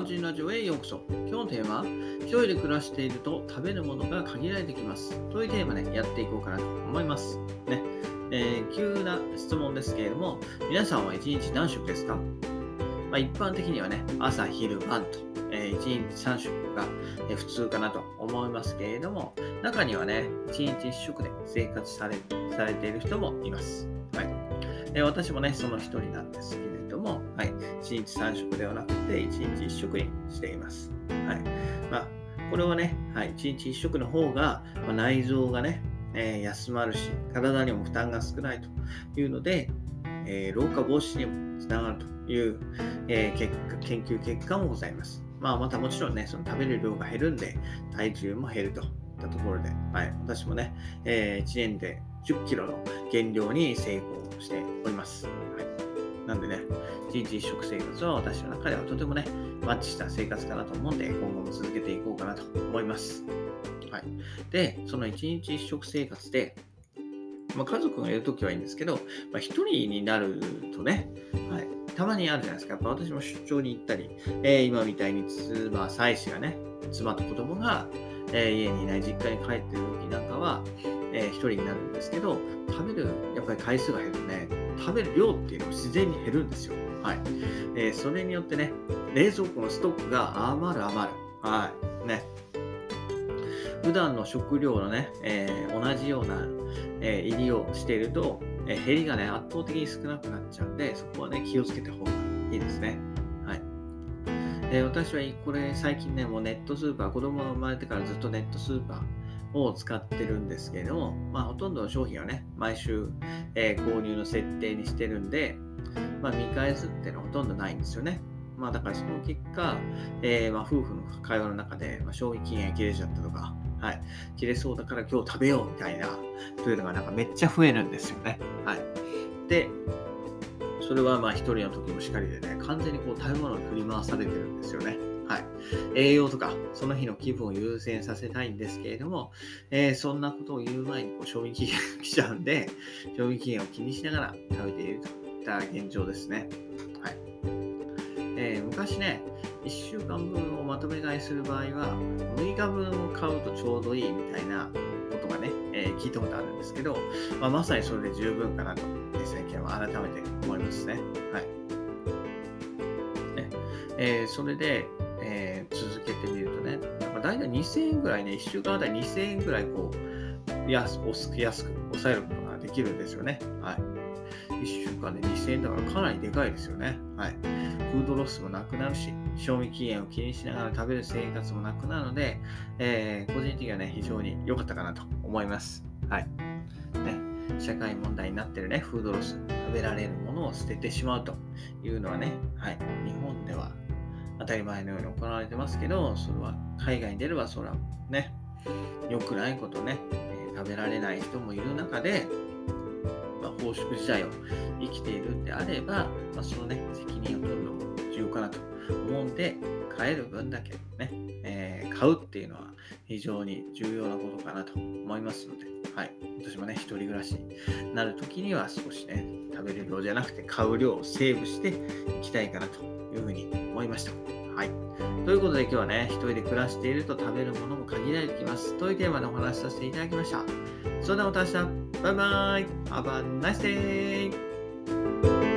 ンチンラジオへようこそ。今日のテーマは、一人で暮らしていると食べるものが限られてきます。というテーマでやっていこうかなと思います。ね。えー、急な質問ですけれども、皆さんは1日何食ですか？まあ、一般的にはね、朝、昼、晩と、えー、1日3食が、え、普通かなと思いますけれども、中にはね、1日1食で生活されされている人もいます。はい。え、私もね、その一人なんですけれども、はい。1日3食ではなくて、1日1食にしています。はい。まあ、これはね、はい、1日1食の方が、まあ、内臓がね、えー、休まるし、体にも負担が少ないというので、えー、老化防止にもつながるという、えー、結果研究結果もございます。まあ、またもちろんね、その食べる量が減るんで、体重も減るといったところで、はい、私もね、えー、1年で10キロの減量に成功しております。なんでね、1日1食生活は私の中ではとてもね、マッチした生活かなと思うんで、今後も続けていこうかなと思います。はい、で、その1日1食生活で、まあ、家族がいるときはいいんですけど、まあ、1人になるとね、はい、たまにあるじゃないですか。やっぱ私も出張に行ったり、えー、今みたいに妻、妻子がね、妻と子供が、えー、家にいない実家に帰ってる時なんかは、えー、一人になるんですけど、食べる、やっぱり回数が減るね、食べる量っていうのも自然に減るんですよ。はい。えー、それによってね、冷蔵庫のストックが余る余る。はい。ね。普段の食料のね、えー、同じような、えー、入りをしていると、え減りがね、圧倒的に少なくなっちゃうんで、そこはね、気をつけた方がいいですね。はい。え私はこれ最近ね、もうネットスーパー、子供が生まれてからずっとネットスーパーを使ってるんですけれども、まあ、ほとんどの商品はね、毎週、えー、購入の設定にしてるんで、まあ、見返すっていうのはほとんどないんですよね。まあ、だからその結果、えー、ま、夫婦の会話の中で、まあ、賞味期限切れちゃったとか、はい。切れそうだから今日食べようみたいな、というのがなんかめっちゃ増えるんですよね。はい。で、それはまあ一人の時もしかりでね、完全にこう食べ物に振り回されてるんですよね。はい。栄養とか、その日の気分を優先させたいんですけれども、えー、そんなことを言う前にこう賞味期限が来ちゃうんで、賞味期限を気にしながら食べているといった現状ですね。はい。えー、昔ね、1週間分をまとめ買いする場合は、6日分を買うとちょうどいいみたいなことがね、えー、聞いたことあるんですけど、まあ、まさにそれで十分かなと、最近は改めて思いますね。はい。ねえー、それで、ね、なんか大体2000円ぐらいね、1週間あたり2000円ぐらいこう、安く、安く抑えることができるんですよね。はい。1週間で2000円だからかなりでかいですよね。はい。フードロスもなくなるし、賞味期限を気にしながら食べる生活もなくなるので、えー、個人的にはね、非常に良かったかなと思います。はい。ね、社会問題になってるね、フードロス、食べられるものを捨ててしまうというのはね、はい、日本ではたり前のように行われてますけど、それは海外に出ればそれはね、良くないことね、えー、食べられない人もいる中で、まあ、奉祝時代を生きているんであれば、まあ、そのね、責任を取るのも重要かなと思うんで、買える分だけね、えー、買うっていうのは非常に重要なことかなと思いますので、はい。私もね、一人暮らしになるときには少しね、食べる量じゃなくて買う量をセーブしていきたいかなというふうに思いました。はい。ということで今日はね、一人で暮らしていると食べるものも限られてきます。というテーマでお話しさせていただきました。それではまた明日。バイバイ。Have a nice day.